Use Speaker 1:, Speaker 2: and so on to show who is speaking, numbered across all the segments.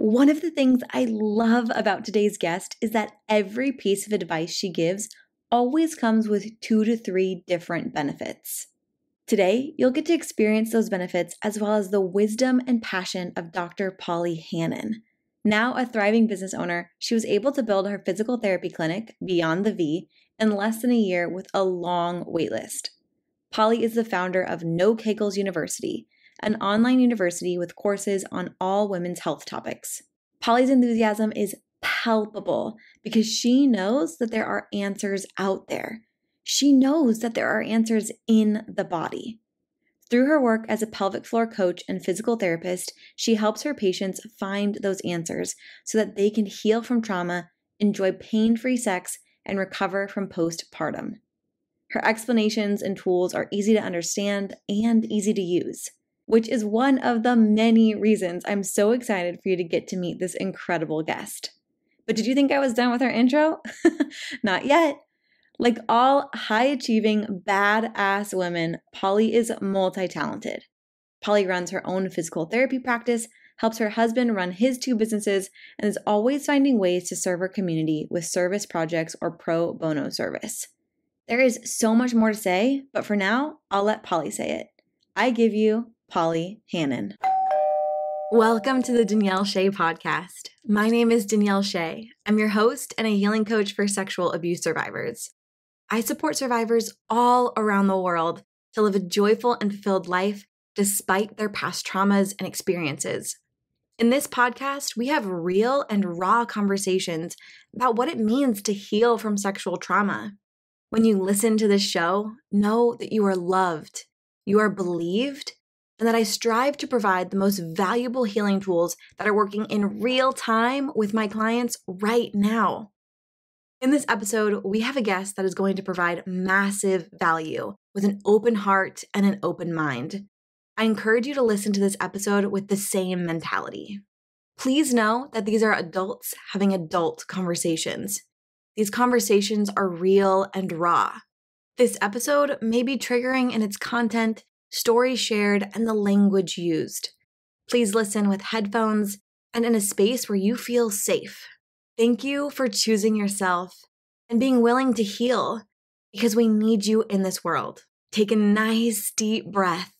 Speaker 1: One of the things I love about today's guest is that every piece of advice she gives always comes with two to three different benefits. Today, you'll get to experience those benefits as well as the wisdom and passion of Dr. Pauli Hannan. Now a thriving business owner, she was able to build her physical therapy clinic, Beyond the V, in less than a year with a long waitlist. Pauli is the founder of No Kegels University, an online university with courses on all women's health topics. Pauli's enthusiasm is palpable because she knows that there are answers out there. She knows that there are answers in the body. Through her work as a pelvic floor coach and physical therapist, she helps her patients find those answers so that they can heal from trauma, enjoy pain free sex, and recover from postpartum. Her explanations and tools are easy to understand and easy to use, which is one of the many reasons I'm so excited for you to get to meet this incredible guest. But did you think I was done with our intro? Not yet. Like all high achieving, badass women, Pauli is multi talented. Pauli runs her own physical therapy practice, helps her husband run his two businesses, and is always finding ways to serve her community with service projects or pro bono service. There is so much more to say, but for now, I'll let Pauli say it. I give you Pauli Hannan. Welcome to the Danielle Shay podcast. My name is Danielle Shay. I'm your host and a healing coach for sexual abuse survivors. I support survivors all around the world to live a joyful and fulfilled life despite their past traumas and experiences. In this podcast, we have real and raw conversations about what it means to heal from sexual trauma. When you listen to this show, know that you are loved, you are believed, and that I strive to provide the most valuable healing tools that are working in real time with my clients right now. In this episode, we have a guest that is going to provide massive value with an open heart and an open mind. I encourage you to listen to this episode with the same mentality. Please know that these are adults having adult conversations. These conversations are real and raw. This episode may be triggering in its content stories shared, and the language used. Please listen with headphones and in a space where you feel safe. Thank you for choosing yourself and being willing to heal because we need you in this world. Take a nice deep breath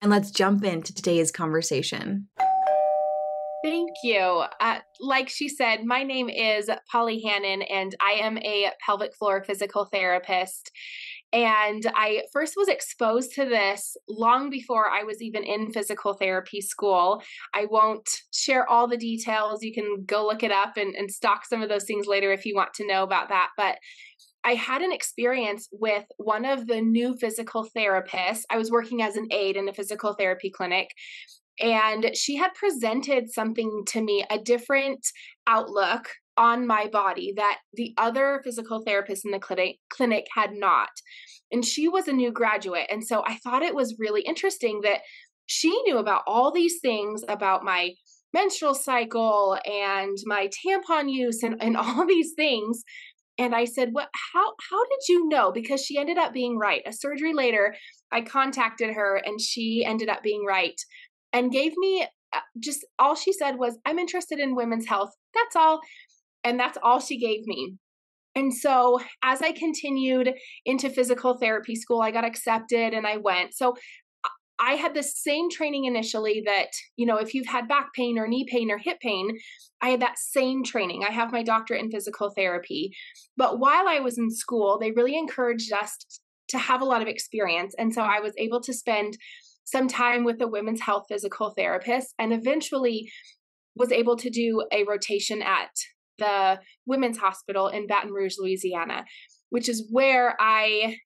Speaker 1: and let's jump into today's conversation.
Speaker 2: Thank you. Uh, like she said, my name is Pauli Hannan, and I am a pelvic floor physical therapist. And I first was exposed to this long before I was even in physical therapy school. I won't share all the details. You can go look it up and, and stock some of those things later if you want to know about that. But I had an experience with one of the new physical therapists. I was working as an aide in a physical therapy clinic, and she had presented something to me, a different outlook on my body that the other physical therapist in the clinic clinic had not. And she was a new graduate. And so I thought it was really interesting that she knew about all these things about my menstrual cycle and my tampon use and, and all these things. And I said, "What? How? How did you know?" Because she ended up being right. A surgery later, I contacted her, and she ended up being right, and gave me uh, just all she said was, "I'm interested in women's health. That's all." And that's all she gave me. And so, as I continued into physical therapy school, I got accepted and I went. So, I had the same training initially that, you know, if you've had back pain or knee pain or hip pain, I had that same training. I have my doctorate in physical therapy. But while I was in school, they really encouraged us to have a lot of experience. And so I was able to spend some time with a women's health physical therapist and eventually was able to do a rotation at the women's hospital in Baton Rouge, Louisiana, which is where I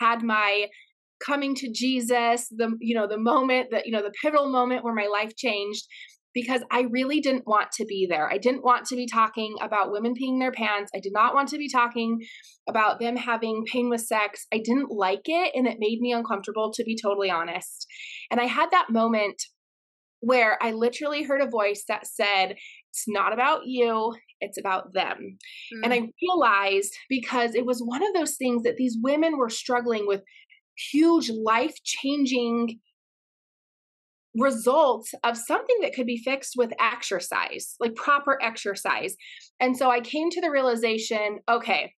Speaker 2: had my coming to Jesus, the you know, the moment that you know, the pivotal moment where my life changed because I really didn't want to be there. I didn't want to be talking about women peeing their pants. I did not want to be talking about them having pain with sex. I didn't like it and it made me uncomfortable to be totally honest. And I had that moment where I literally heard a voice that said, It's not about you, it's about them. Mm. And I realized because it was one of those things that these women were struggling with huge life changing results of something that could be fixed with exercise, like proper exercise. And so I came to the realization okay,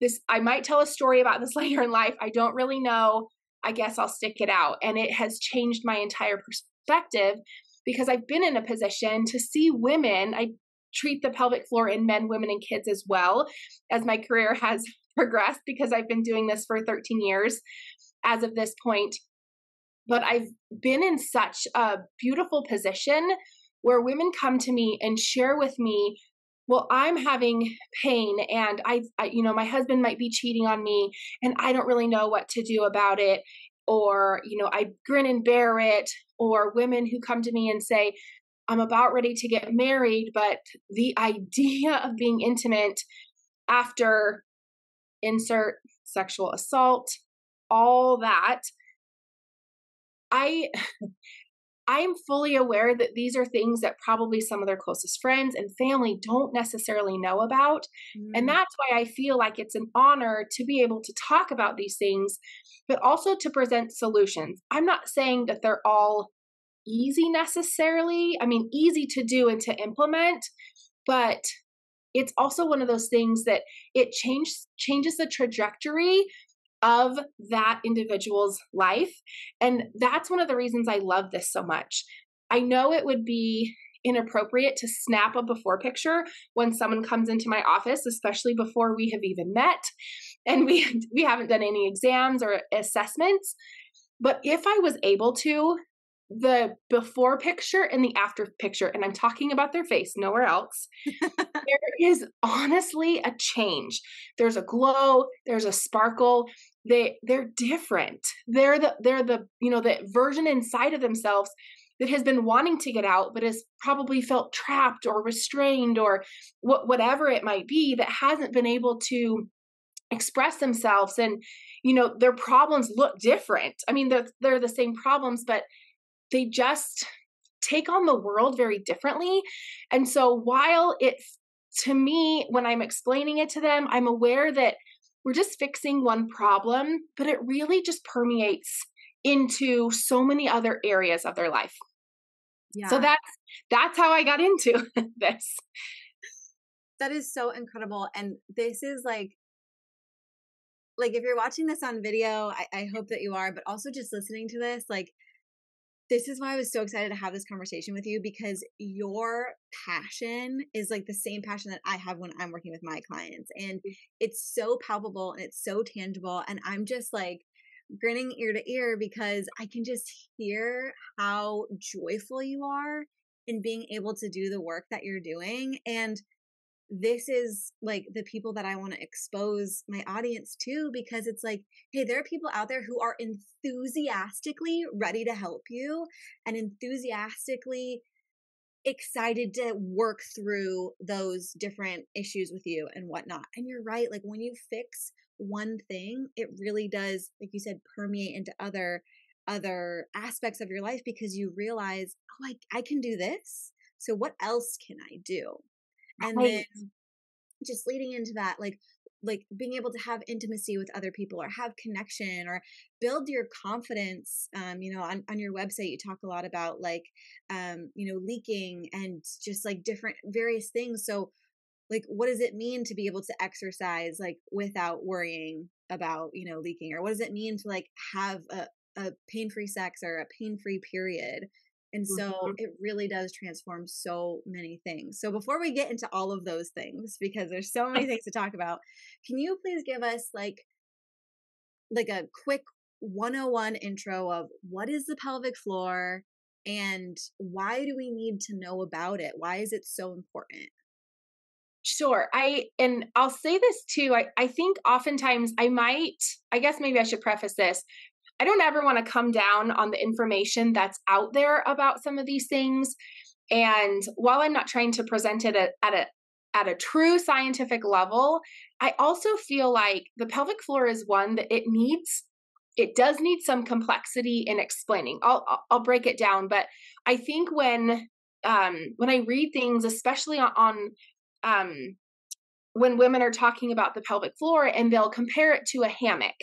Speaker 2: this, I might tell a story about this later in life. I don't really know. I guess I'll stick it out. And it has changed my entire perspective because I've been in a position to see women. I treat the pelvic floor in men, women, and kids as well as my career has progressed because I've been doing this for 13 years as of this point. But I've been in such a beautiful position where women come to me and share with me well i'm having pain and I, I, you know my husband might be cheating on me and i don't really know what to do about it or you know i grin and bear it or women who come to me and say i'm about ready to get married but the idea of being intimate after insert sexual assault all that I I'm fully aware that these are things that probably some of their closest friends and family don't necessarily know about. Mm. And that's why I feel like it's an honor to be able to talk about these things, but also to present solutions. I'm not saying that they're all easy necessarily. I mean, easy to do and to implement, but it's also one of those things that it changes changes the trajectory of that individual's life. And that's one of the reasons I love this so much. I know it would be inappropriate to snap a before picture when someone comes into my office, especially before we have even met and we we haven't done any exams or assessments. But if I was able to, the before picture and the after picture, and I'm talking about their face, nowhere else, there is honestly a change. There's a glow, there's a sparkle. They they're different. They're the they're the you know the version inside of themselves that has been wanting to get out, but has probably felt trapped or restrained or what whatever it might be that hasn't been able to express themselves and you know their problems look different i mean they're, they're the same problems but they just take on the world very differently. And so while it to me when I'm explaining it to them, I'm aware that we're just fixing one problem, but it really just permeates into so many other areas of their life. Yeah. So that's that's how I got into this.
Speaker 1: That is so incredible. And this is like like if you're watching this on video, I, I hope that you are, but also just listening to this, like this is why I was so excited to have this conversation with you because your passion is like the same passion that I have when I'm working with my clients. And mm. it's so palpable and it's so tangible. And I'm just like grinning ear to ear because I can just hear how joyful you are in being able to do the work that you're doing. And this is like the people that I want to expose my audience to because it's like, hey, there are people out there who are enthusiastically ready to help you and enthusiastically excited to work through those different issues with you and whatnot. And you're right, like when you fix one thing, it really does, like you said, permeate into other other aspects of your life because you realize, oh, I, I can do this. So what else can I do? And right. then just leading into that like like being able to have intimacy with other people or have connection or build your confidence um you know on, on your website you talk a lot about like um you know leaking and just like different various things. So like what does it mean to be able to exercise like without worrying about you know leaking? Or what does it mean to like have a, a pain-free sex or a pain-free period and so mm-hmm. it really does transform so many things. So before we get into all of those things, because there's so many things to talk about, can you please give us like like a quick 101 intro of what is the pelvic floor and why do we need to know about it? Why is it so important?
Speaker 2: Sure. I and I'll say this too. I, I think oftentimes I might, I guess maybe I should preface this. I don't ever want to come down on the information that's out there about some of these things. And while I'm not trying to present it at, at a at a true scientific level, I also feel like the pelvic floor is one that it needs it does need some complexity in explaining. I'll I'll break it down, but I think when um when I read things especially on, on um when women are talking about the pelvic floor and they'll compare it to a hammock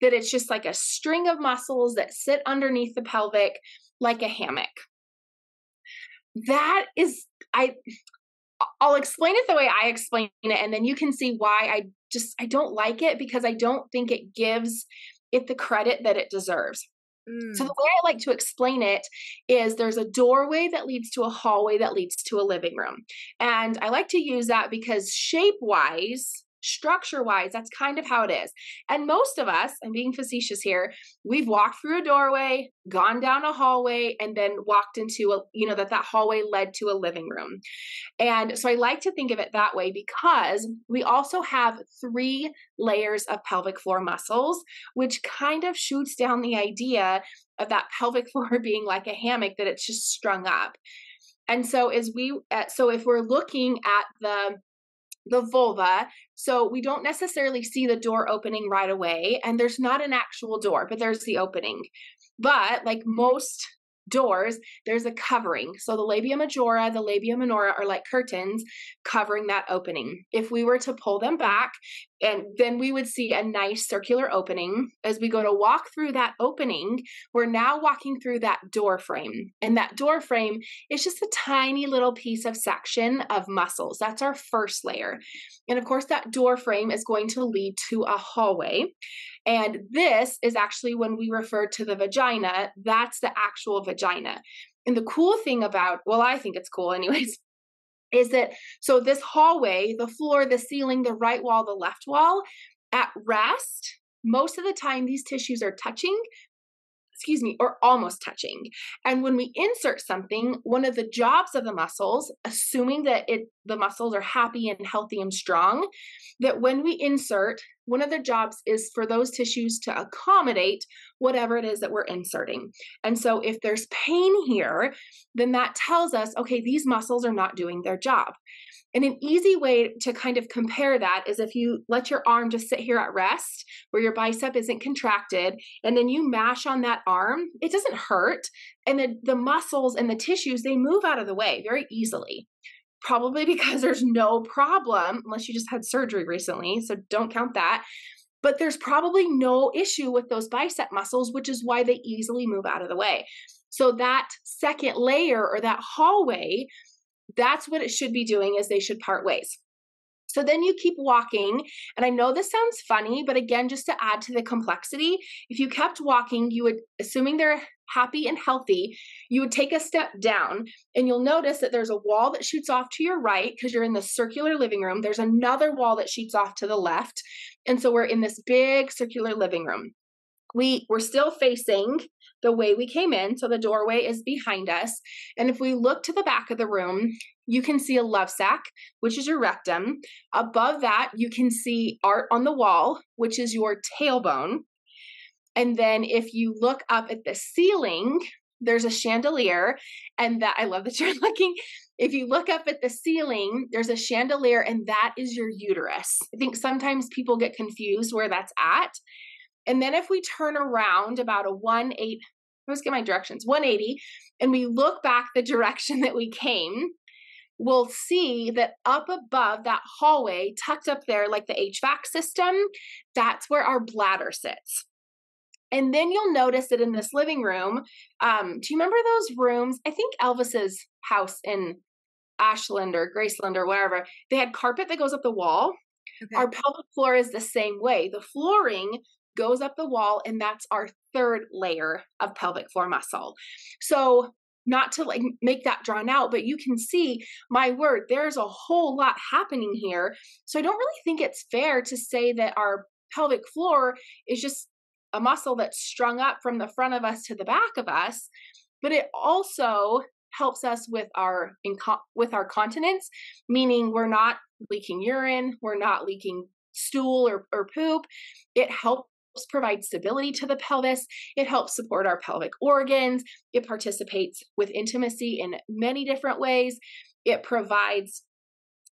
Speaker 2: that it's just like a string of muscles that sit underneath the pelvic like a hammock. That is, I, I'll explain it the way I explain it, and then you can see why I just I don't like it because I don't think it gives it the credit that it deserves. So, the mm. way I like to explain it is there's a doorway that leads to a hallway that leads to a living room. And I like to use that because shape wise, structure wise, that's kind of how it is. And most of us, I'm being facetious here, we've walked through a doorway, gone down a hallway, and then walked into a, you know, that that hallway led to a living room. And so I like to think of it that way because we also have three layers of pelvic floor muscles, which kind of shoots down the idea of that pelvic floor being like a hammock that it's just strung up. And so as we uh, so if we're looking at the the vulva. So we don't necessarily see the door opening right away, and there's not an actual door, but there's the opening. But like most doors, there's a covering. So the labia majora, the labia minora are like curtains covering that opening. If we were to pull them back, and then we would see a nice circular opening. As we go to walk through that opening, we're now walking through that door frame. And that door frame is just a tiny little piece of section of muscles. That's our first layer. And of course, that door frame is going to lead to a hallway. And this is actually when we refer to the vagina, that's the actual vagina. And the cool thing about, well, I think it's cool, anyways, is that so this hallway, the floor, the ceiling, the right wall, the left wall, at rest, most of the time these tissues are touching, excuse me, or almost touching. And when we insert something, one of the jobs of the muscles, assuming that it the muscles are happy and healthy and strong, that when we insert, one of the jobs is for those tissues to accommodate whatever it is that we're inserting. And so if there's pain here, then that tells us, okay, these muscles are not doing their job. And an easy way to kind of compare that is if you let your arm just sit here at rest where your bicep isn't contracted, and then you mash on that arm, it doesn't hurt. And the, the muscles and the tissues, they move out of the way very easily. Probably because there's no problem, unless you just had surgery recently. So don't count that. But there's probably no issue with those bicep muscles, which is why they easily move out of the way. So that second layer or that hallway that's what it should be doing is they should part ways. So then you keep walking. And I know this sounds funny, but again, just to add to the complexity, if you kept walking, you would, assuming they're happy and healthy, you would take a step down and you'll notice that there's a wall that shoots off to your right because you're in the circular living room. There's another wall that shoots off to the left. And so we're in this big circular living room. We, we're still facing the way we came in. So the doorway is behind us. And if we look to the back of the room, you can see a love sac, which is your rectum. Above that, you can see art on the wall, which is your tailbone. And then if you look up at the ceiling, there's a chandelier and that I love that you're looking. If you look up at the ceiling, there's a chandelier and that is your uterus. I think sometimes people get confused where that's at. And then if we turn around about a 1 8, let's get my directions, 180, and we look back the direction that we came, we'll see that up above that hallway, tucked up there like the HVAC system, that's where our bladder sits. And then you'll notice that in this living room, um, do you remember those rooms? I think Elvis's house in Ashland or Graceland or wherever, they had carpet that goes up the wall. Okay. Our pelvic floor is the same way. The flooring goes up the wall, and that's our third layer of pelvic floor muscle. So, not to like make that drawn out, but you can see my word, there's a whole lot happening here. So, I don't really think it's fair to say that our pelvic floor is just a muscle that's strung up from the front of us to the back of us, but it also helps us with our inco- with our continence meaning we're not leaking urine we're not leaking stool or, or poop it helps provide stability to the pelvis. It helps support our pelvic organs. It participates with intimacy in many different ways. It provides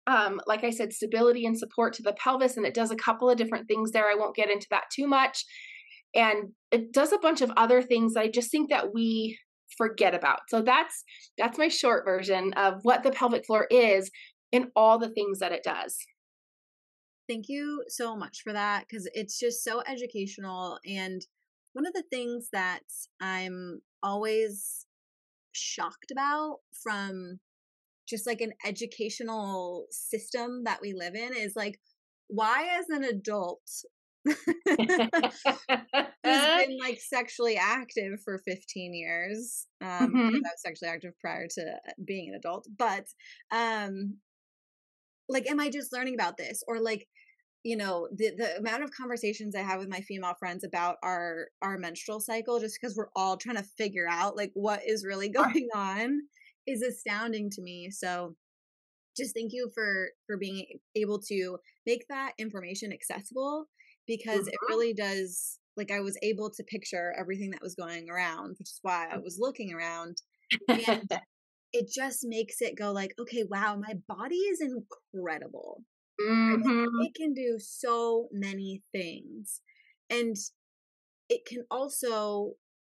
Speaker 2: um, like I said, stability and support to the pelvis, and it does a couple of different things there. I won't get into that too much. And it does a bunch of other things that I just think that we forget about. So that's that's my short version of what the pelvic floor is and all the things that it does.
Speaker 3: Thank you so much for that because it's just so educational. And one of the things that I'm always
Speaker 1: shocked about from just like an educational system that we live in is like why as an adult who's been like sexually active for 15 years um mm-hmm. i was sexually active prior to uh, being an adult but um like am i just learning about this or like you know the the amount of conversations i have with my female friends about our our menstrual cycle just because we're all trying to figure out like what is really going on is astounding to me. So just thank you for for being able to make that information accessible because mm-hmm. it really does like i was able to picture everything that was going around which is why i was looking around and it just makes it go like okay wow my body is incredible mm-hmm. it can do so many things and it can also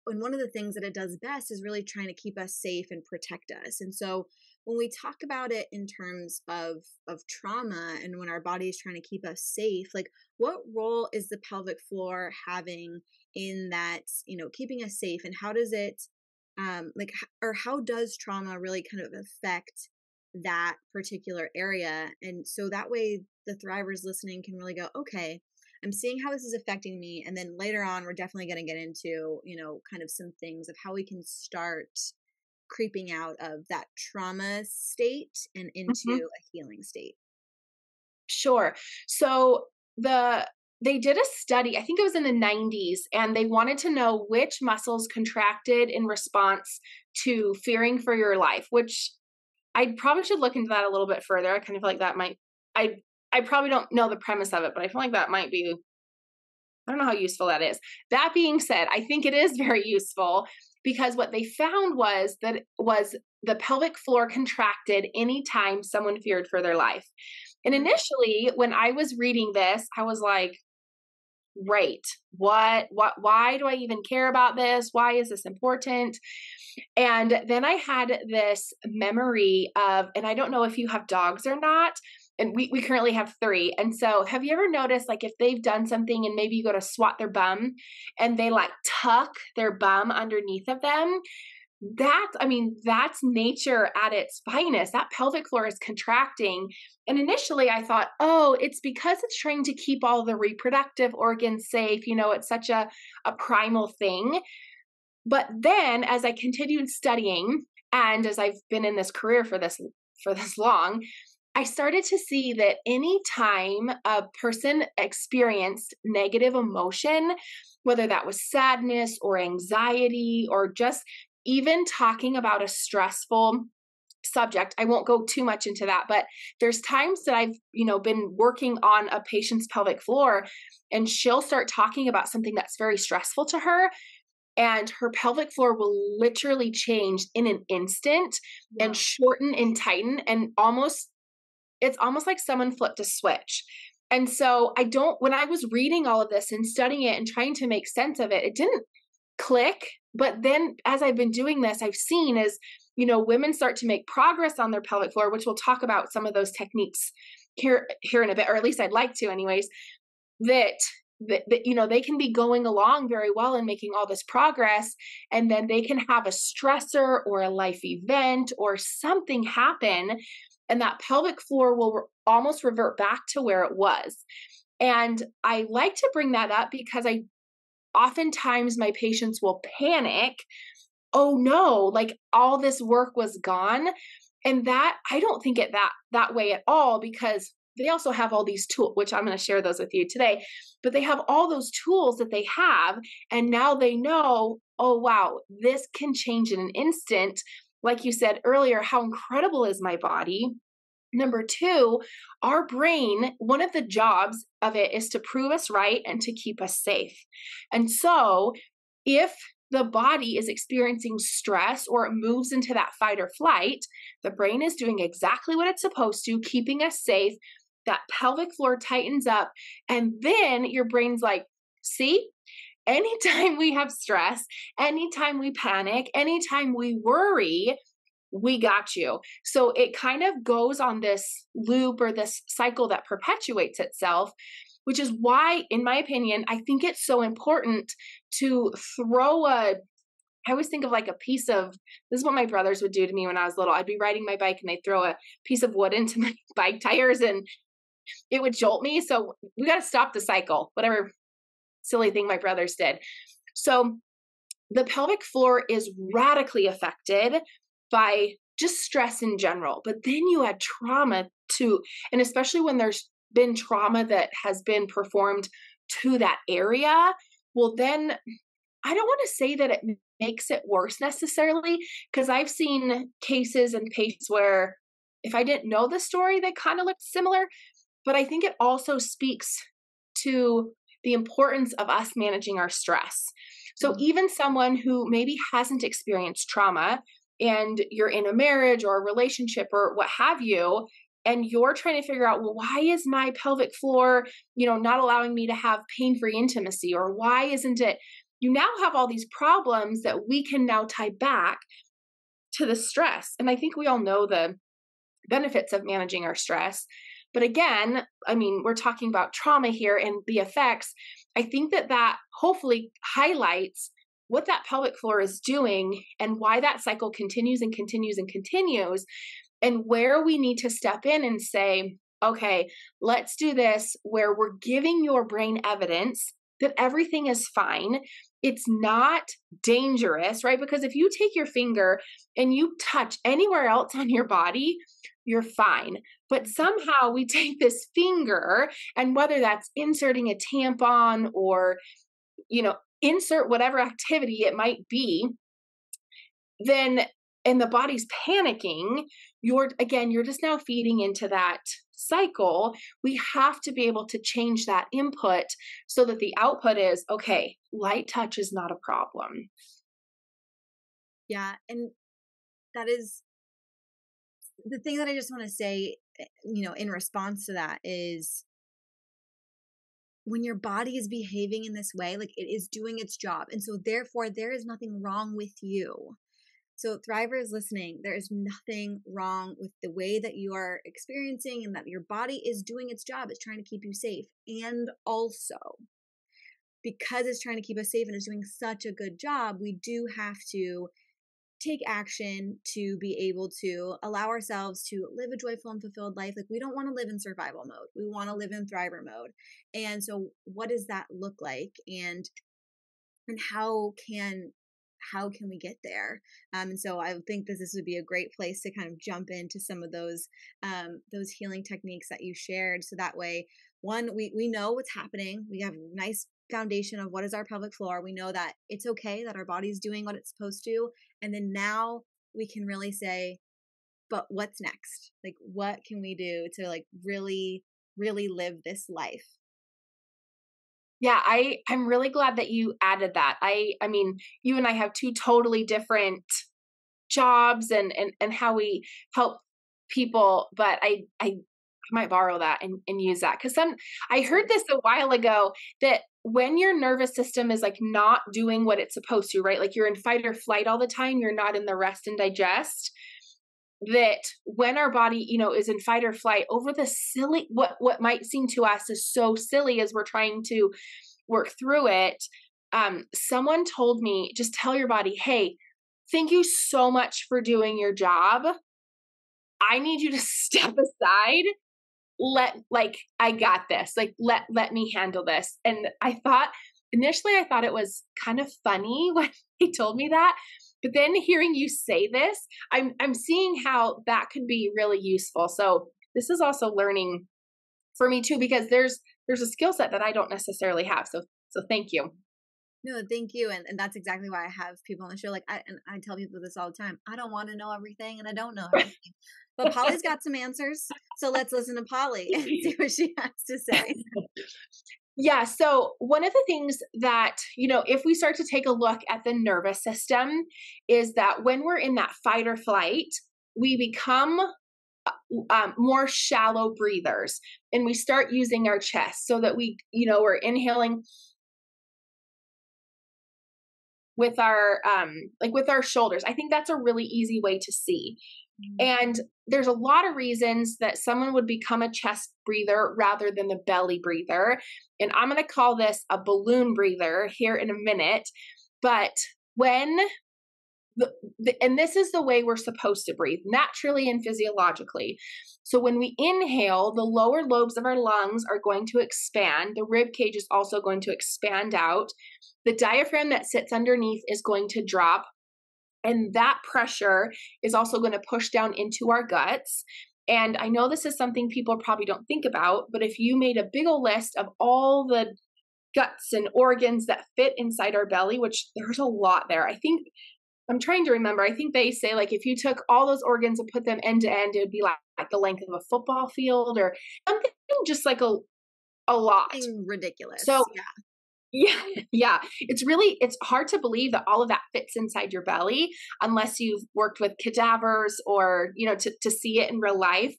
Speaker 1: and one of the things that it does best is really trying to keep us safe and protect us and so when we talk about it in terms of of trauma and when our body is trying to keep us safe like what role is the pelvic floor having in that you know keeping us safe and how does it um like or how does trauma really kind of affect that particular area and so that way the thrivers listening can really go okay i'm seeing how this is affecting me and then later on we're definitely going to get into you know kind of some things of how we can start creeping out of that trauma state and into mm-hmm. a healing state?
Speaker 2: Sure. So the they did a study, I think it was in the 90s, and they wanted to know which muscles contracted in response to fearing for your life, which I probably should look into that a little bit further. I kind of feel like that might I I probably don't know the premise of it, but I feel like that might be I don't know how useful that is. That being said, I think it is very useful because what they found was that was the pelvic floor contracted anytime someone feared for their life. And mm. initially, when I was reading this, I was like, "Great! What? What? Why do I even care about this? Why is this important?" And then I had this memory of, and I don't know if you have dogs or not, and we, we currently have three. And so have you ever noticed like if they've done something and maybe you go to swat their bum and they like tuck their bum underneath of them? That, I mean, that's nature at its finest. That pelvic floor is contracting. And initially I thought, oh, it's because it's trying to keep all the reproductive organs safe. You know, it's such a, a primal thing. But then as I continued studying, and as I've been in this career for this for this long, I started to see that anytime a person experienced negative emotion, whether that was sadness or anxiety or just even talking about a stressful subject i won't go too much into that but there's times that i've you know been working on a patient's pelvic floor and she'll start talking about something that's very stressful to her and her pelvic floor will literally change in an instant yeah. and shorten and tighten and almost it's almost like someone flipped a switch. And so I don't, when I was reading all of this and studying it and trying to make sense of it, it didn't click. But then as I've been doing this, I've seen as, you know, women start to make progress on their pelvic floor, which we'll talk about some of those techniques here, here in a bit, or at least I'd like to anyways, that that, that, you know they can be going along very well and making all this progress and then they can have a stressor or a life event or something happen and that pelvic floor will re- almost revert back to where it was. And I like to bring that up because I oftentimes my patients will panic. Oh no, like all this work was gone. And that I don't think it that that way at all because they also have all these tools which i'm going to share those with you today but they have all those tools that they have and now they know oh wow this can change in an instant like you said earlier, how incredible is my body? Number two, our brain, one of the jobs of it is to prove us right and to keep us safe. And so, if the body is experiencing stress or it moves into that fight or flight, the brain is doing exactly what it's supposed to, keeping us safe. That pelvic floor tightens up. And then your brain's like, see, anytime we have stress, anytime we panic, anytime we worry, we got you. So it kind of goes on this loop or this cycle that perpetuates itself, which is why, in my opinion, I think it's so important to throw a I always think of like a piece of this is what my brothers would do to me when I was little. I'd be riding my bike and they'd throw a piece of wood into my bike tires and it would jolt me. So we got to stop the cycle, whatever silly thing my brothers did. So the pelvic floor is radically affected by just stress in general. But then you add trauma to, and especially when there's been trauma that has been performed to that area, well, then I don't want to say that it makes it worse necessarily, because I've seen cases and patients where if I didn't know the story, they kind of looked similar. But I think it also speaks to the importance of us managing our stress. So, even someone who maybe hasn't experienced trauma and you're in a marriage or a relationship or what have you, and you're trying to figure out, well, why is my pelvic floor, you know, not allowing me to have pain free intimacy? Or why isn't it? You now have all these problems that we can now tie back to the stress. And I think we all know the benefits of managing our stress. But again, I mean, we're talking about trauma here and the effects. I think that that hopefully highlights what that pelvic floor is doing and why that cycle continues and continues and continues, and where we need to step in and say, okay, let's do this where we're giving your brain evidence that everything is fine. It's not dangerous, right? Because if you take your finger and you touch anywhere else on your body, you're fine. But somehow we take this finger, and whether that's inserting a tampon or, you know, insert whatever activity it might be, then and the body's panicking, you're again, you're just now feeding into that cycle. We have to be able to change that input so that the output is okay, light touch is not a problem.
Speaker 1: Yeah. And that is the thing that I just want to say, eh, you know, in response to that is when your body is behaving in this way, like it is doing its job. And so, therefore, there is nothing wrong with you. So, Thriver is listening. There is nothing wrong with the way that you are experiencing and that your body is doing its job. It's trying to keep you safe. And also, because it's trying to keep us safe and is doing such a good job, we do have to take action to be able to allow ourselves to live a joyful and fulfilled life. Like we don't want to live in survival mode. We want to live in thriver mode. And so what does that look like? And and how can how can we get there? Um, and so I think this, this would be a great place to kind of jump into some of those um, those healing techniques that you shared. So that way, one, we we know what's happening. We have nice foundation of what is our pelvic floor. We know that it's okay that our body's doing what it's supposed to. And then now we can really say, but what's next? Like, what can we do to like really, really live this life?
Speaker 2: Yeah, I I'm really glad that you added that. I I mean, you and I have two totally different jobs and and and how we help people, but I I might borrow that and, and use that because some I heard this a while ago that when your nervous system is like not doing what it's supposed to, right? Like you're in fight or flight all the time, you're not in the rest and digest. That when our body, you know, is in fight or flight over the silly, what what might seem to us is so silly as we're trying to work through it. Um, someone told me, just tell your body, hey, thank you so much for doing your job. I need you to step aside let like I got this. Like let let me handle this. And I thought initially I thought it was kind of funny when he told me that. But then hearing you say this, I'm I'm seeing how that could be really useful. So this is also learning for me too because there's there's a skill set that I don't necessarily have. So so thank you.
Speaker 1: No, thank you. And, and that's exactly why I have people on the show. Like I and I tell people this all the time. I don't want to know everything and I don't know everything. But Pauli's got some answers. So let's listen to Pauli and see what she has to say.
Speaker 2: Yeah. So, one of the things that, you know, if we start to take a look at the nervous system, is that when we're in that fight or flight, we become uh, um, more shallow breathers and we start using our chest so that we, you know, we're inhaling with our um like with our shoulders i think that's a really easy way to see. Mm-hmm. And there's a lot of reasons that someone would become a chest breather rather than the belly breather. And I'm going to call this a balloon breather here in a minute. But when the, the, and this is the way we're supposed to breathe naturally and physiologically. So when we inhale, the lower lobes of our lungs are going to expand. The rib cage is also going to expand out. The diaphragm that sits underneath is going to drop. And that pressure is also going to push down into our guts. And I know this is something people probably don't think about, but if you made a big old list of all the guts and organs that fit inside our belly, which there's a lot there. I think I'm trying to remember. I think they say like if you took all those organs and put them end to end, it would be like, like the length of a football field or something just like a a lot.
Speaker 1: Ridiculous.
Speaker 2: So yeah. Yeah, yeah. It's really it's hard to believe that all of that fits inside your belly unless you've worked with cadavers or, you know, to to see it in real life.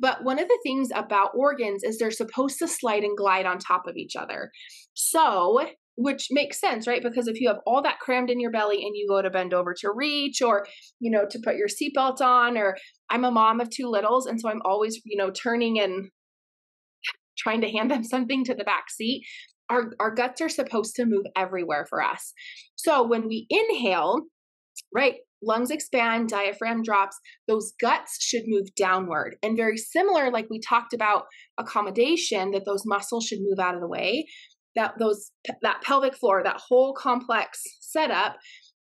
Speaker 2: But one of the things about organs is they're supposed to slide and glide on top of each other. So, which makes sense, right? Because if you have all that crammed in your belly and you go to bend over to reach or, you know, to put your seatbelt on, or I'm a mom of two littles. And so I'm always, you know, turning and trying to hand them something to the back seat. Our, our guts are supposed to move everywhere for us. So when we inhale, right, lungs expand, diaphragm drops, those guts should move downward. And very similar, like we talked about accommodation, that those muscles should move out of the way, that those that pelvic floor, that whole complex setup,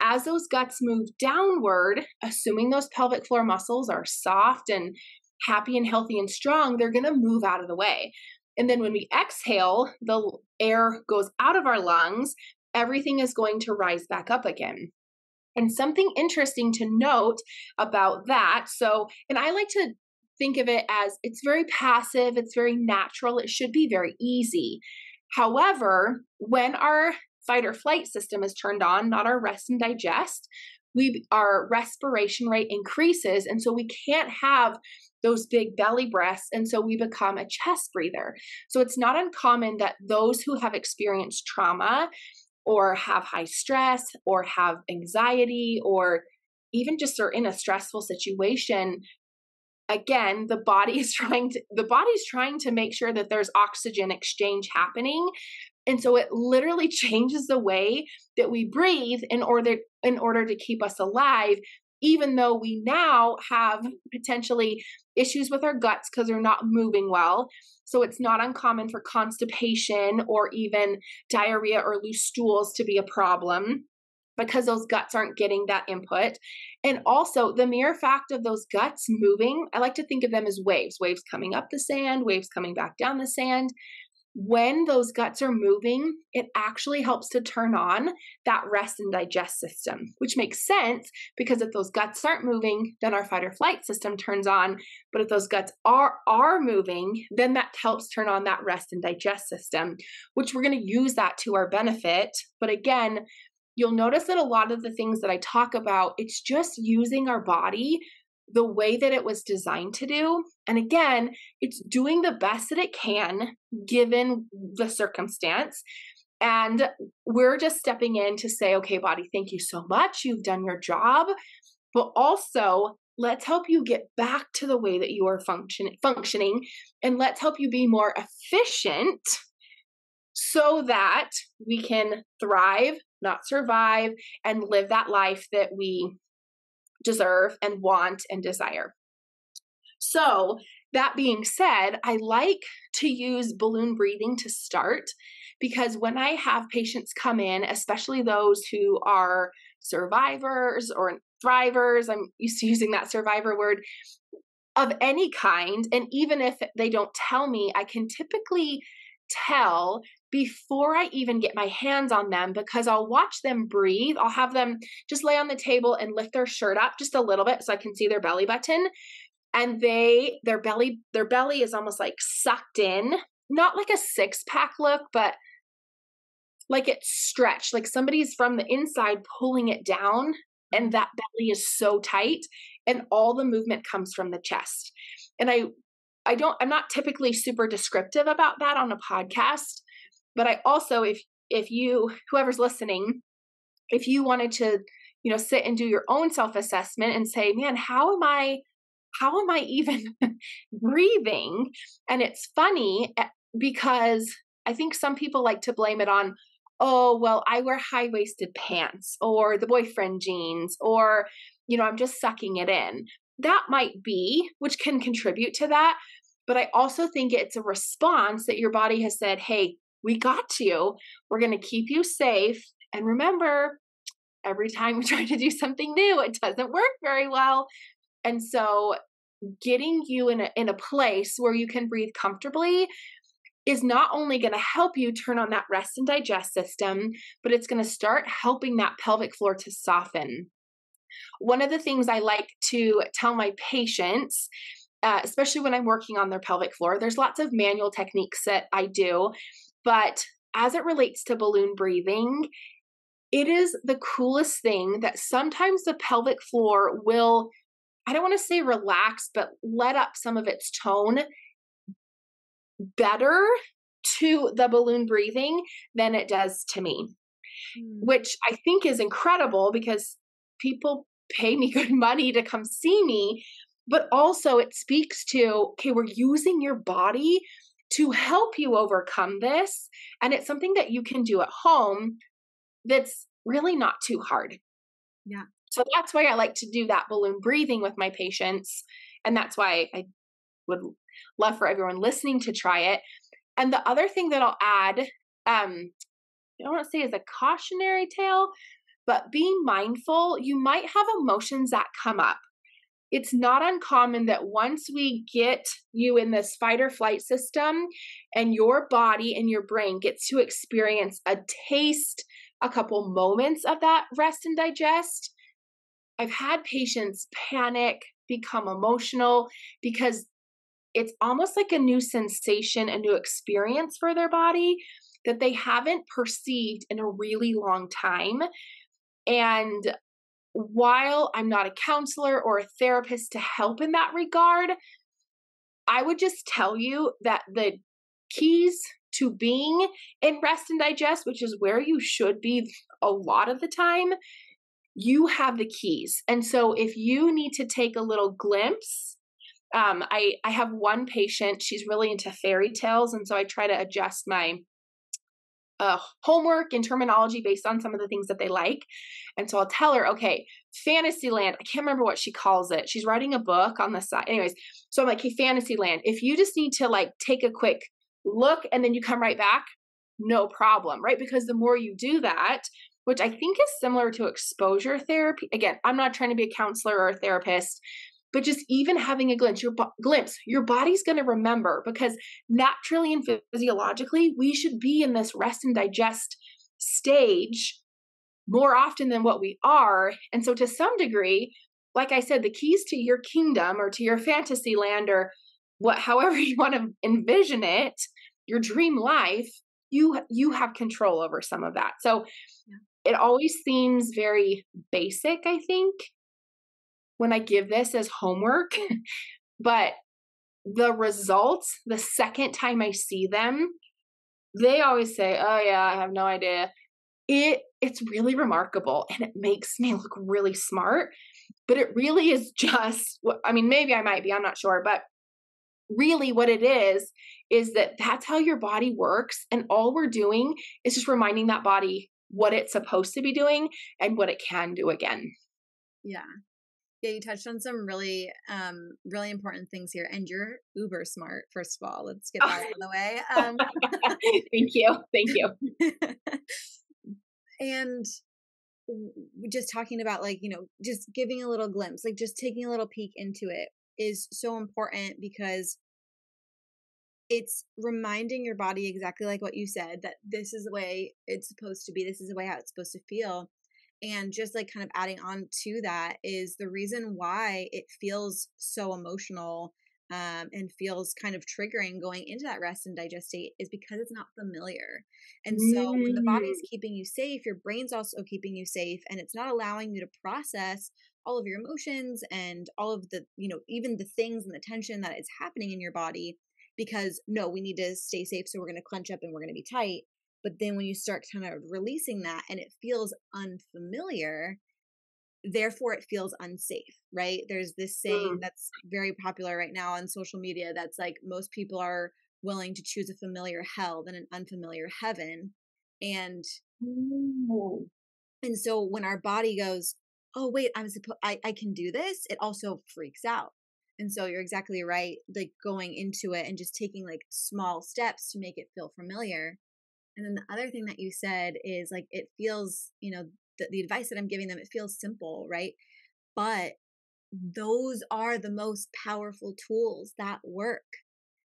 Speaker 2: as those guts move downward, assuming those pelvic floor muscles are soft and happy and healthy and strong, they're going to move out of the way. And then when we exhale, the air goes out of our lungs, everything is going to rise back up again. And something interesting to note about that. So, and I like to think of it as it's very passive, it's very natural, it should be very easy. However, when our fight or flight system is turned on, not our rest and digest, we our respiration rate increases and so we can't have those big belly breaths and so we become a chest breather. So it's not uncommon that those who have experienced trauma or have high stress or have anxiety or even just are in a stressful situation again the body is trying to the body's trying to make sure that there's oxygen exchange happening and so it literally changes the way that we breathe in order in order to keep us alive even though we now have potentially issues with our guts because they're not moving well so it's not uncommon for constipation or even diarrhea or loose stools to be a problem because those guts aren't getting that input. And also, the mere fact of those guts moving, I like to think of them as waves waves coming up the sand, waves coming back down the sand when those guts are moving, it actually helps to turn on that rest and digest system, which makes sense because if those guts aren't moving, then our fight or flight system turns on. But if those guts are are moving, then that helps turn on that rest and digest system, which we're going to use that to our benefit. But again, you'll notice that a lot of the things that I talk about, it's just using our body the way that it was designed to do. And again, it's doing the best that it can given the circumstance. And we're just stepping in to say, okay, body, thank you so much. You've done your job. But also, let's help you get back to the way that you are function- functioning and let's help you be more efficient so that we can thrive, not survive, and live that life that we deserve and want and desire. So, that being said, I like to use balloon breathing to start because when I have patients come in, especially those who are survivors or thrivers, I'm used to using that survivor word of any kind. And even if they don't tell me, I can typically tell before I even get my hands on them because I'll watch them breathe. I'll have them just lay on the table and lift their shirt up just a little bit so I can see their belly button. And they their belly their belly is almost like sucked in, not like a six pack look, but like it's stretched, like somebody's from the inside pulling it down and that belly is so tight and all the movement comes from the chest. And I I don't I'm not typically super descriptive about that on a podcast but i also if if you whoever's listening if you wanted to you know sit and do your own self assessment and say man how am i how am i even breathing and it's funny eh, because i think some people like to blame it on oh, well, I wear high waisted pants or the boyfriend jeans or, you know, I'm just sucking it in. That might be, which can contribute to that. But I also think it's a response that your body has said, hey, we got you. We're going to keep you safe. And remember, every time we try to do something new, it doesn't work very well. And so getting you in a, in a place where you can breathe comfortably is not only going to help you turn on that rest and digest system, but it's going to start helping that pelvic floor to soften. One of the things I like to tell my patients, uh, especially when I'm working on their pelvic floor, there's lots of manual techniques that I do, but as it relates to balloon breathing, it is the coolest thing that sometimes the pelvic floor will, I don't want to say relax, but let up some of its tone better to the balloon breathing than it does to me, mm. which I think is incredible because people pay me good money to come see me. But also, it speaks to okay, we're using your body to help you overcome this. And it's something that you can do at home that's really not too hard.
Speaker 1: Yeah.
Speaker 2: So that's why I like to do that balloon breathing with my patients. And that's why I would love for everyone listening to try it. And the other thing that I'll add, um, I don't want to say is a cautionary tale, but being mindful, you might have emotions that come up. It's not uncommon that once we get you in this fight or flight system and your body and your brain gets to experience a taste, a couple moments of that rest and digest, I've had patients panic, become emotional because it's almost like a new sensation, a new experience for their body that they haven't perceived in a really long time. And while I'm not a counselor or a therapist to help in that regard, I would just tell you that the keys to being in rest and digest, which is where you should be a lot of the time, you have the keys. And so if you need to take a little glimpse um, I I have one patient. She's really into fairy tales, and so I try to adjust my uh, homework and terminology based on some of the things that they like. And so I'll tell her, okay, Fantasyland. I can't remember what she calls it. She's writing a book on the side. Anyways, so I'm like, hey, Fantasyland. If you just need to like take a quick look and then you come right back, no problem, right? Because the more you do that, which I think is similar to exposure therapy. Again, I'm not trying to be a counselor or a therapist, but just even having a glimpse your bo- glimpse your body's going to remember because naturally and physiologically we should be in this rest and digest stage more often than what we are. And so to some degree like i said the keys to your kingdom or to your fantasy land or what however you want to envision it your dream life you you have control over some of that. So it always seems very basic i think when I give this as homework, but the results, the second time I see them, they always say, "Oh yeah, I have no idea." It it's really remarkable and it makes me look really smart, but it really is just I mean, maybe I might be, I'm not sure, but really what it is is that that's how your body works and all we're doing is just reminding that body what it's supposed to be doing and what it can do again.
Speaker 1: Yeah yeah you touched on some really um really important things here and you're uber smart first of all let's get that out of the way um
Speaker 2: thank you thank you.
Speaker 1: And just talking about like you know just giving a little glimpse like just taking a little peek into it is so important because it's reminding your body exactly like what you said that this is the way it's supposed to be this is the way how it's supposed to feel and just like kind of adding on to that is the reason why it feels so emotional um, and feels kind of triggering going into that rest and digest state is because it's not familiar. And so when the body's mm. keeping you safe, your brain's also keeping you safe, and it's not allowing you to process all of your emotions and all of the, you know, even the things and the tension that is happening in your body because no, we need to stay safe. So we're going to clench up and we're going to be tight. But then when you start kind of releasing that and it feels unfamiliar, therefore it feels unsafe, right? There's this saying mm. that's very popular right now on social media that's like most people are willing to choose a familiar hell than an unfamiliar heaven. And. And so when our body goes, oh wait, I'm supposed I, I can do this, it also freaks out. And so you're exactly right, like going into it and just taking like small steps to make it feel familiar. And then the other thing that you said is like it feels, you know, the, the advice that I'm giving them, it feels simple, right? But those are the most powerful tools that work.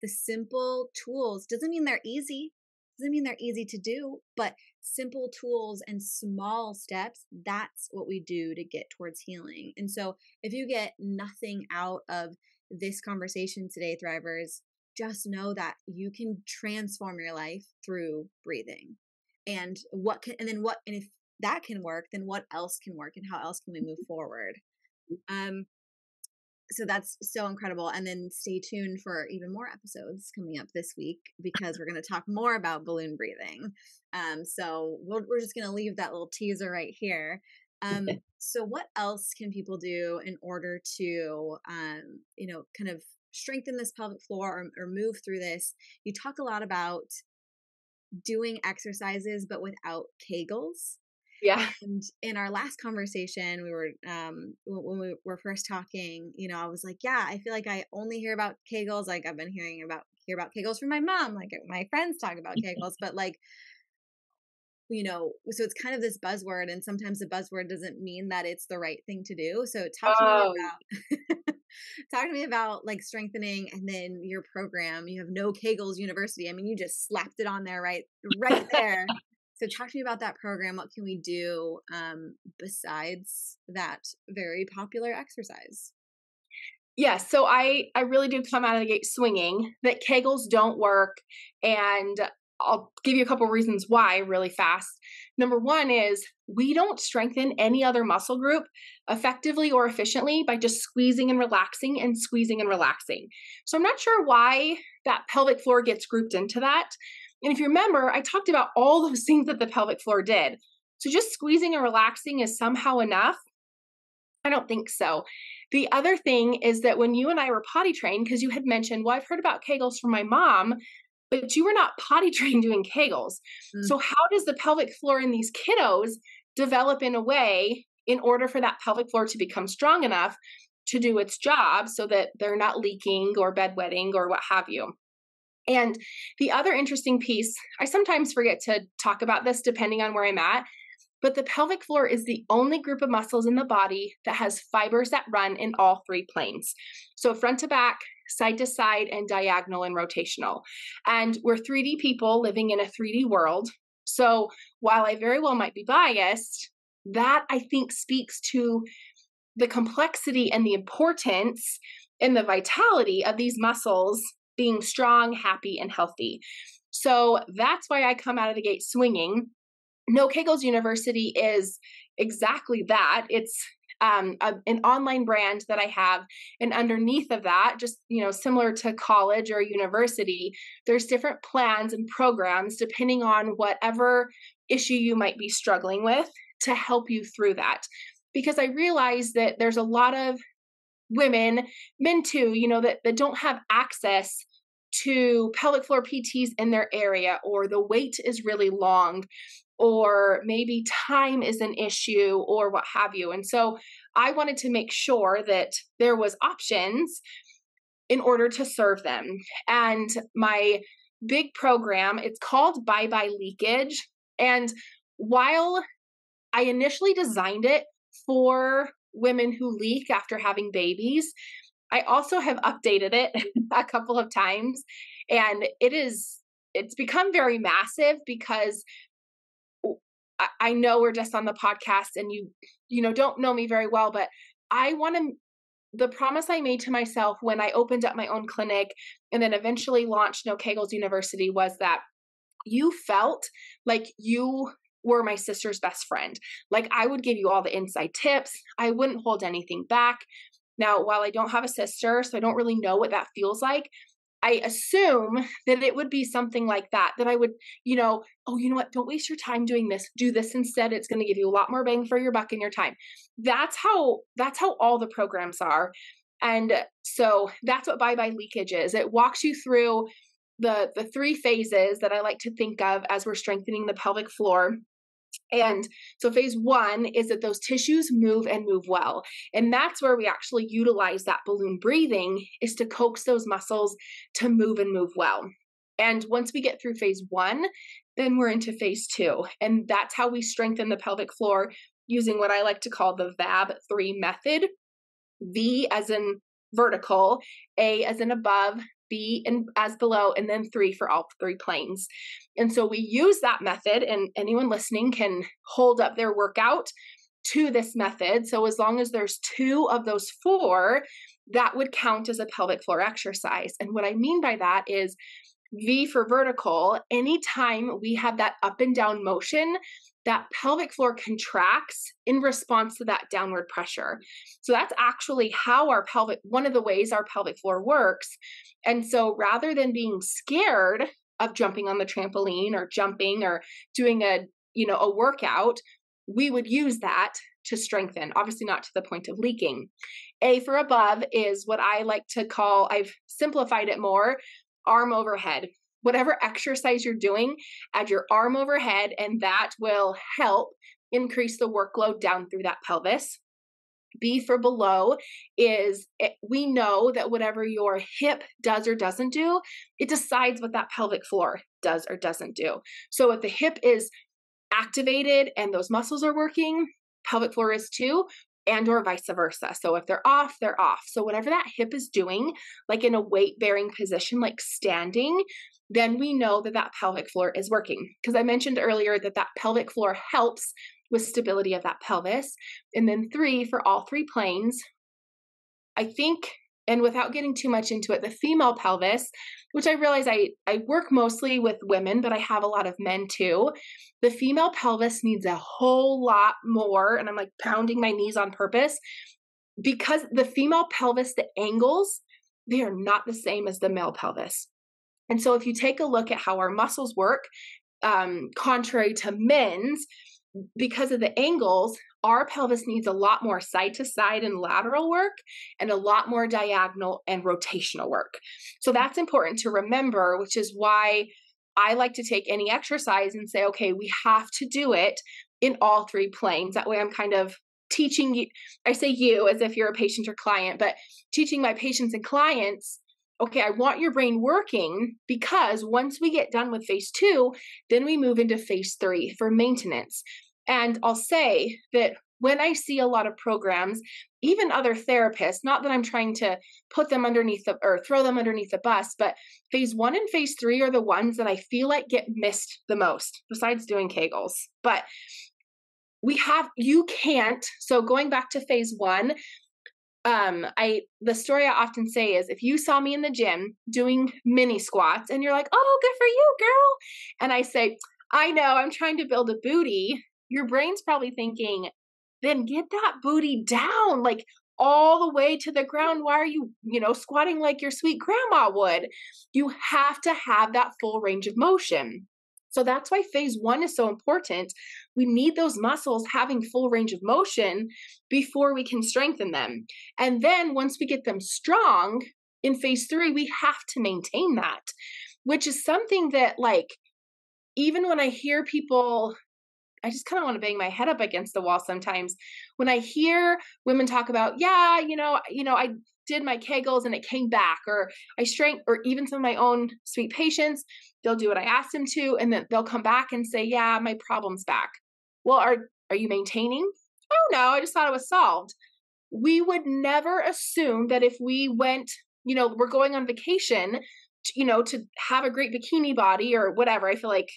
Speaker 1: The simple tools doesn't mean they're easy, doesn't mean they're easy to do, but simple tools and small steps, that's what we do to get towards healing. And so if you get nothing out of this conversation today, Thrivers, just know that you can transform your life through breathing. And what can, and then what, and if that can work, then what else can work and how else can we move forward? Um, so that's so incredible. And then stay tuned for even more episodes coming up this week because we're going to talk more about balloon breathing. Um, so we we are just going to leave that little teaser right here. Um, so what else can people do in order to, um, you know, kind of strengthen this pelvic floor or, or move through this? You talk a lot about doing exercises, but without Kegels.
Speaker 2: Yeah.
Speaker 1: And in our last conversation, we were um when we were first talking, you know, I was like, yeah, I feel like I only hear about Kegels. Like I've been hearing about hear about Kegels from my mom. Like my friends talk about Kegels, but like you know, so it's kind of this buzzword, and sometimes the buzzword doesn't mean that it's the right thing to do. So talk oh. to me oh. about talk to me about like strengthening, and then your program. You have no Kegels University. I mean, you just slapped it on there, right, right there. So talk to me about that program. What can we do um, besides that very popular exercise?
Speaker 2: Yeah, so I I really do come out of the gate swinging that Kegels don't work, and I'll give you a couple reasons why really fast. Number one is we don't strengthen any other muscle group effectively or efficiently by just squeezing and relaxing and squeezing and relaxing. So I'm not sure why that pelvic floor gets grouped into that. And if you remember, I talked about all those things that the pelvic floor did. So just squeezing and relaxing is somehow enough. I don't think so. The other thing is that when you and I were potty trained, because you had mentioned, well, I've heard about Kegels from my mom, but you were not potty trained doing Kegels. Mm. So, how does the pelvic floor in these kiddos develop in a way in order for that pelvic floor to become strong enough to do its job so that they're not leaking or bedwetting or what have you? And the other interesting piece, I sometimes forget to talk about this depending on where I'm at, but the pelvic floor is the only group of muscles in the body that has fibers that run in all three planes. So front to back, side to side, and diagonal and rotational. And we're 3D people living in a 3D world. So while I very well might be biased, that I think speaks to the complexity and the importance and the vitality of these muscles being strong, happy, and healthy. So that's why I come out of the gate swinging. No Kegels University is exactly that. It's um, a, an online brand that I have, and underneath of that, just you know, similar to college or university, there's different plans and programs depending on whatever issue you might be struggling with to help you through that. Because I realize that there's a lot of women, men too, you know, that, that don't have access to pelvic floor PTs in their area, or the wait is really long, or maybe time is an issue, or what have you. And so I wanted to make sure that there was options in order to serve them. And my big program, it's called Bye Bye Leakage. And while I initially designed it for women who leak after having babies, I also have updated it a couple of times and it is it's become very massive because I know we're just on the podcast and you you know don't know me very well but I want to the promise I made to myself when I opened up my own clinic and then eventually launched No Kegels University was that you felt like you were my sister's best friend. Like I would give you all the inside tips. I wouldn't hold anything back. Now, while I don't have a sister, so I don't really know what that feels like, I assume that it would be something like that, that I would, you know, oh, you know what, don't waste your time doing this. Do this instead. It's going to give you a lot more bang for your buck in your time. That's how that's how all the programs are. And so that's what bye bye leakage is. It walks you through the the three phases that I like to think of as we're strengthening the pelvic floor And so phase one is that those tissues move and move well. And that's where we actually utilize that balloon breathing is to coax those muscles to move and move well. And once we get through phase one, then we're into phase two. And that's how we strengthen the pelvic floor using what I like to call the VAB3 method. V as in vertical, A as in above, B and as below, and then three for all three planes. And so we use that method, and anyone listening can hold up their workout to this method. So as long as there's two of those four, that would count as a pelvic floor exercise. And what I mean by that is V for vertical, anytime we have that up and down motion, that pelvic floor contracts in response to that downward pressure. So that's actually how our pelvic, one of the ways our pelvic floor works. And so rather than being scared of jumping on the trampoline or jumping or doing a, you know, a workout, we would use that to strengthen, obviously not to the point of leaking. A for above is what I like to call, I've simplified it more, arm overhead whatever exercise you're doing, add your arm overhead, and that will help increase the workload down through that pelvis. B for below is it, we know that whatever your hip does or doesn't do, it decides what that pelvic floor does or doesn't do. So if the hip is activated and those muscles are working, pelvic floor is too and or vice versa. So if they're off, they're off. So whatever that hip is doing, like in a weight bearing position like standing, then we know that that pelvic floor is working. Because I mentioned earlier that that pelvic floor helps with stability of that pelvis. And then three for all three planes. I think and without getting too much into it, the female pelvis, which I realize I, I work mostly with women, but I have a lot of men too. The female pelvis needs a whole lot more, and I'm like pounding my knees on purpose because the female pelvis, the angles, they are not the same as the male pelvis. And so if you take a look at how our muscles work, um, contrary to men's, because of the angles, our pelvis needs a lot more side to side and lateral work and a lot more diagonal and rotational work. So that's important to remember, which is why I like to take any exercise and say, okay, we have to do it in all three planes. That way I'm kind of teaching you, I say you as if you're a patient or client, but teaching my patients and clients okay, I want your brain working because once we get done with phase two, then we move into phase three for maintenance. And I'll say that when I see a lot of programs, even other therapists, not that I'm trying to put them underneath the or throw them underneath the bus, but phase one and phase three are the ones that I feel like get missed the most, besides doing Kegels. But we have, you can't. So going back to phase one, um i the story i often say is if you saw me in the gym doing mini squats and you're like oh good for you girl and i say i know i'm trying to build a booty your brain's probably thinking then get that booty down like all the way to the ground. Why are you you know squatting like your sweet grandma would? You have to have that full range of motion so that's why phase one is so important. We need those muscles having full range of motion before we can strengthen them. And then once we get them strong in phase three, we have to maintain that, which is something that, like, even when I hear people I just kind of want to bang my head up against the wall sometimes when I hear women talk about, yeah, you know, you know, I did my Kegels and it came back, or I strength, or even some of my own sweet patients, they'll do what I asked them to, and then they'll come back and say, yeah, my problem's back. Well, are are you maintaining? Oh no, I just thought it was solved. We would never assume that if we went, you know, we're going on vacation, to, you know, to have a great bikini body or whatever. I feel like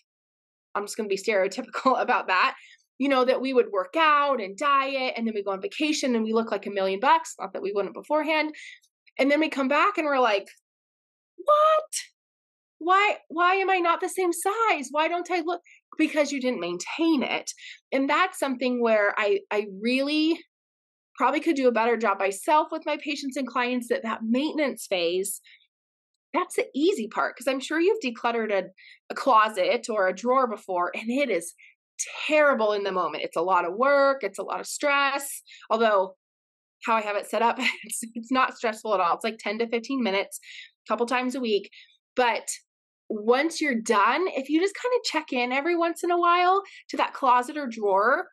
Speaker 2: I'm just going to be stereotypical about that you know, that we would work out and diet and then we go on vacation and we look like a million bucks. Not that we wouldn't beforehand. And then we come back and we're like, what? Why why am I not the same size? Why don't I look because you didn't maintain it. And that's something where I I really probably could do a better job myself with my patients and clients that that maintenance phase that's the easy part because I'm sure you've decluttered a, a closet or a drawer before and it is terrible in the moment. It's a lot of work, it's a lot of stress. Although how I have it set up, it's it's not stressful at all. It's like 10 to 15 minutes, a couple times a week. But once you're done, if you just kind of check in every once in a while to that closet or drawer,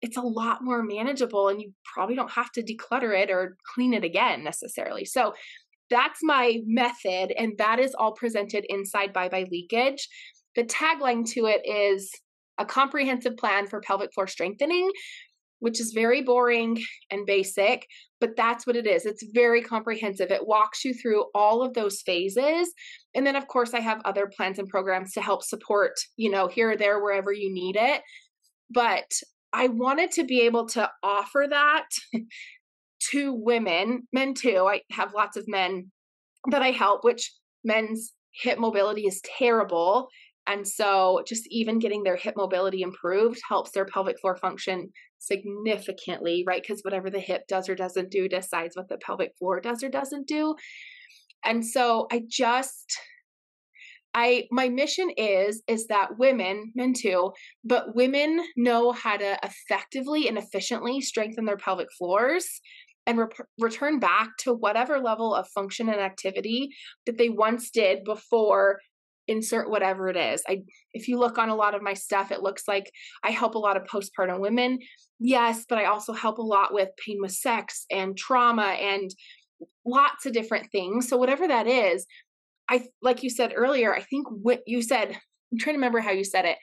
Speaker 2: it's a lot more manageable and you probably don't have to declutter it or clean it again necessarily. So that's my method and that is all presented inside Bye Bye Leakage. The tagline to it is a comprehensive plan for pelvic floor strengthening, which is very boring and basic, but that's what it is. It's very comprehensive. It walks you through all of those phases. And then, of course, I have other plans and programs to help support, you know, here or there, wherever you need it. But I wanted to be able to offer that to women, men too. I have lots of men that I help, which men's hip mobility is terrible. And so just even getting their hip mobility improved helps their pelvic floor function significantly, right? Because whatever the hip does or doesn't do decides what the pelvic floor does or doesn't do. And so I just I my mission is is that women, men too, but women know how to effectively and efficiently strengthen their pelvic floors and re- return back to whatever level of function and activity that they once did before insert whatever it is. I if you look on a lot of my stuff it looks like I help a lot of postpartum women. Yes, but I also help a lot with pain with sex and trauma and lots of different things. So whatever that is, I like you said earlier, I think what you said, I'm trying to remember how you said it.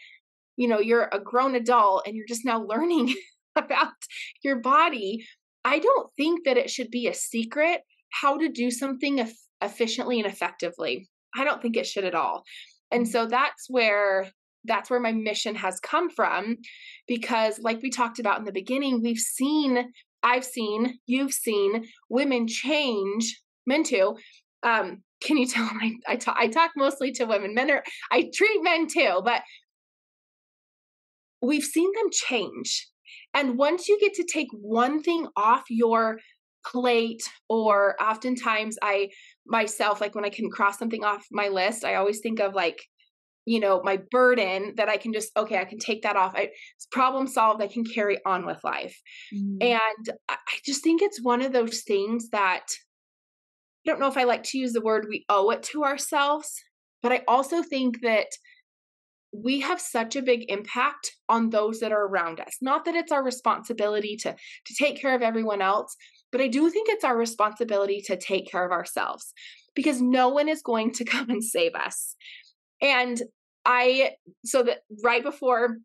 Speaker 2: You know, you're a grown adult and you're just now learning about your body. I don't think that it should be a secret how to do something efficiently and effectively. I don't think it should at all. And so that's where that's where my mission has come from because like we talked about in the beginning, we've seen I've seen, you've seen women change, men too, um, can you tell I, I, talk, I talk mostly to women. Men are i treat men too but we've seen them change. And once you get to take one thing off your plate or oftentimes i myself like when i can cross something off my list i always think of like you know my burden that i can just okay i can take that off I, it's problem solved i can carry on with life mm. and i just think it's one of those things that I don't know if I like to use the word we owe it to ourselves, but I also think that we have such a big impact on those that are around us. Not that it's our responsibility to to take care of everyone else, but I do think it's our responsibility to take care of ourselves because no one is going to come and save us. And I so that right before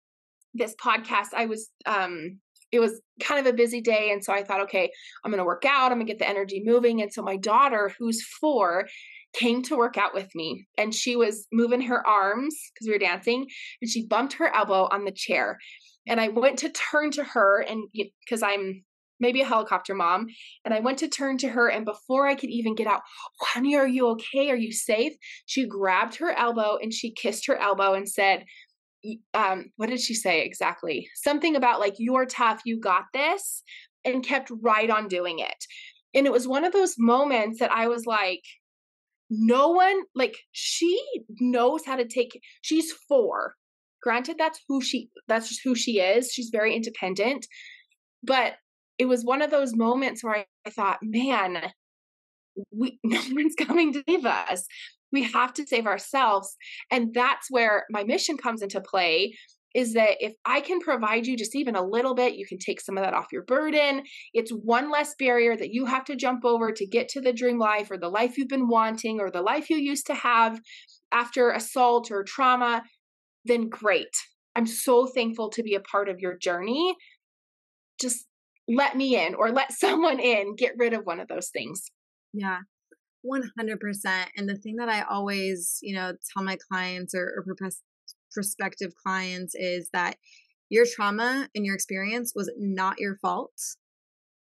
Speaker 2: this podcast I was um it was kind of a busy day. And so I thought, okay, I'm going to work out. I'm going to get the energy moving. And so my daughter, who's four, came to work out with me and she was moving her arms because we were dancing and she bumped her elbow on the chair. And I went to turn to her and because I'm maybe a helicopter mom. And I went to turn to her, and before I could even get out, honey, are you okay? Are you safe? She grabbed her elbow and she kissed her elbow and said, um, what did she say exactly? Something about like, you're tough, you got this, and kept right on doing it. And it was one of those moments that I was like, no one, like, she knows how to take, she's four. Granted, that's who she, that's just who she is. She's very independent. But it was one of those moments where I, I thought, man, we, no one's coming to save us we have to save ourselves and that's where my mission comes into play is that if I can provide you just even a little bit, you can take some of that off your burden. It's one less barrier that you have to jump over to get to the dream life or the life you've been wanting or the life you used to have after assault or trauma, then great. I'm so thankful to be a part of your journey. Just let me in or let someone in, get rid of one of those things.
Speaker 1: Yeah. 100%. And the thing that I always, you know, tell my clients or, or prospective clients is that your trauma and your experience was not your fault.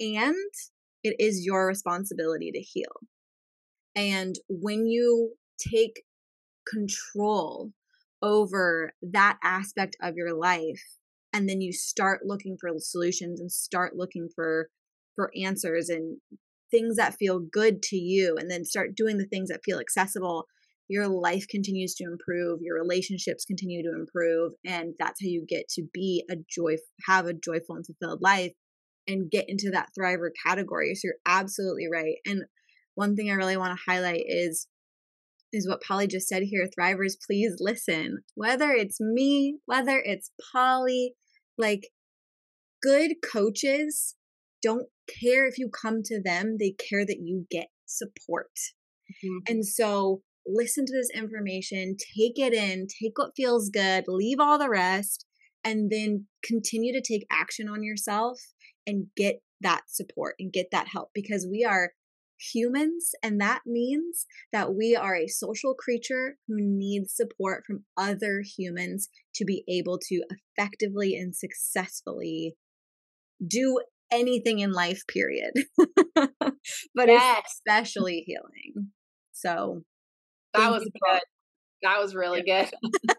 Speaker 1: And it is your responsibility to heal. And when you take control over that aspect of your life, and then you start looking for solutions and start looking for for answers and things that feel good to you and then start doing the things that feel accessible your life continues to improve your relationships continue to improve and that's how you get to be a joy have a joyful and fulfilled life and get into that thriver category. So you're absolutely right and one thing i really want to highlight is is what Pauli just said here. Thrivers, please listen. Whether it's me, whether it's Pauli, like good coaches don't care if you come to them, they care that you get support. Mm-hmm. And so listen to this information, take it in, take what feels good, leave all the rest, and then continue to take action on yourself and get that support and get that help because we are humans and that means that we are a social creature who needs support from other humans to be able to effectively and successfully do anything in life period. But yes. especially healing. So
Speaker 2: that was good. That was really good.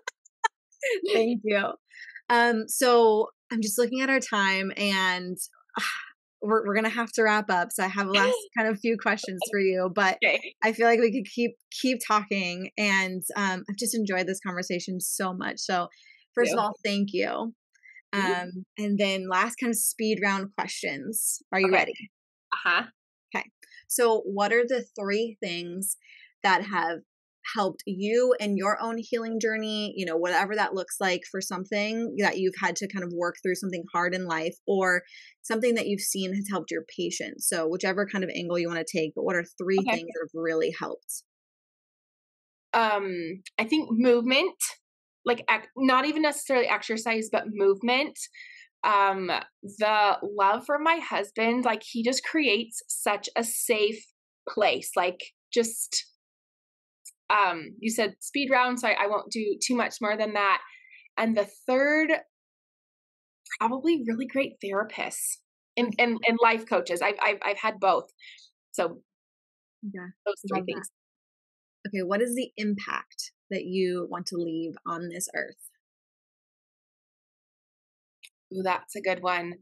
Speaker 1: Thank you. Um so i'm just looking at our time and uh, we're, we're gonna have to wrap up so i have a last kind of few questions for you but okay. i feel like we could keep keep talking and um, i've just enjoyed this conversation so much so first of all thank you Mm-hmm. Um, and then last kind of speed round questions. Are you okay. ready?
Speaker 2: Uh huh.
Speaker 1: Okay. So, what are the three things that have helped you in your own healing journey? You know, whatever that looks like for something that you've had to kind of work through something hard in life or something that you've seen has helped your patient. So, whichever kind of angle you want to take, but what are three okay. things that have really helped?
Speaker 2: Um, I think movement like not even necessarily exercise but movement um the love for my husband like he just creates such a safe place like just um you said speed round so I, I won't do too much more than that and the third probably really great therapists and and, and life coaches I've, I've i've had both so
Speaker 1: yeah those three things that. okay what is the impact that you want to leave on this earth?
Speaker 2: Ooh, that's a good one.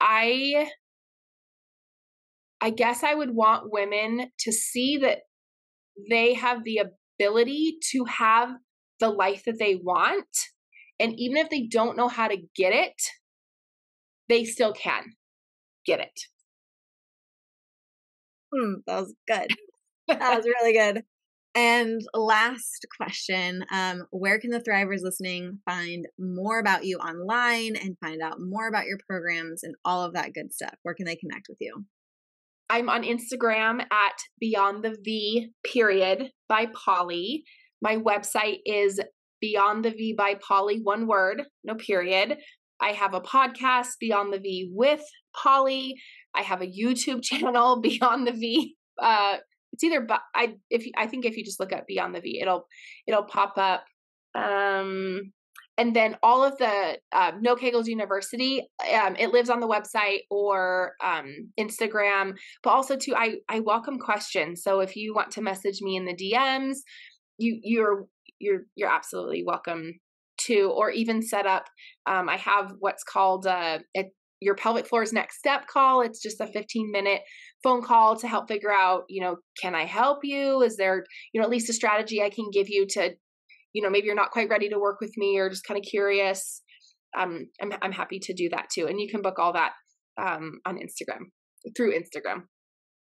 Speaker 2: I I guess I would want women to see that they have the ability to have the life that they want. And even if they don't know how to get it, they still can get it.
Speaker 1: Hmm, that was good. that was really good. And last question um, Where can the Thrivers listening find more about you online and find out more about your programs and all of that good stuff? Where can they connect with you?
Speaker 2: I'm on Instagram at Beyond the V period by Pauli. My website is Beyond the V by Pauli, one word, no period. I have a podcast, Beyond the V with Pauli. I have a YouTube channel, Beyond the V uh, it's either but I if I think if you just look up Beyond the V, it'll it'll pop up. Um, and then all of the uh, No Kegels University, um, it lives on the website or um, Instagram. But also too, I I welcome questions. So if you want to message me in the DMs, you you're you're you're absolutely welcome to, or even set up. Um, I have what's called uh, a, your pelvic floor's next step call. It's just a 15 minute phone call to help figure out, you know, can I help you? Is there, you know, at least a strategy I can give you to, you know, maybe you're not quite ready to work with me or just kind of curious. Um, I'm, I'm happy to do that too. And you can book all that um, on Instagram through Instagram.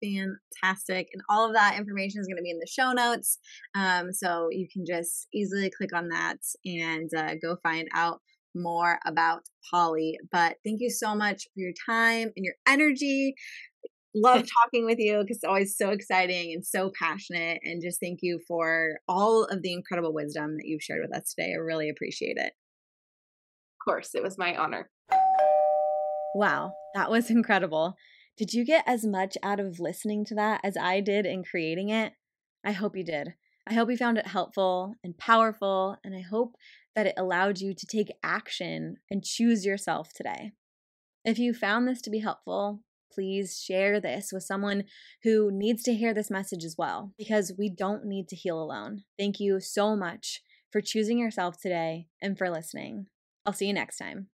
Speaker 1: Fantastic. And all of that information is going to be in the show notes. Um, so you can just easily click on that and uh, go find out more about Pauli. But thank you so much for your time and your energy. Love talking with you because it's always so exciting and so passionate. And just thank you for all of the incredible wisdom that you've shared with us today. I really appreciate it.
Speaker 2: Of course, it was my honor.
Speaker 3: Wow, that was incredible. Did you get as much out of listening to that as I did in creating it? I hope you did. I hope you found it helpful and powerful, and I hope that it allowed you to take action and choose yourself today. If you found this to be helpful, please share this with someone who needs to hear this message as well, because we don't need to heal alone. Thank you so much for choosing yourself today and for listening. I'll see you next time.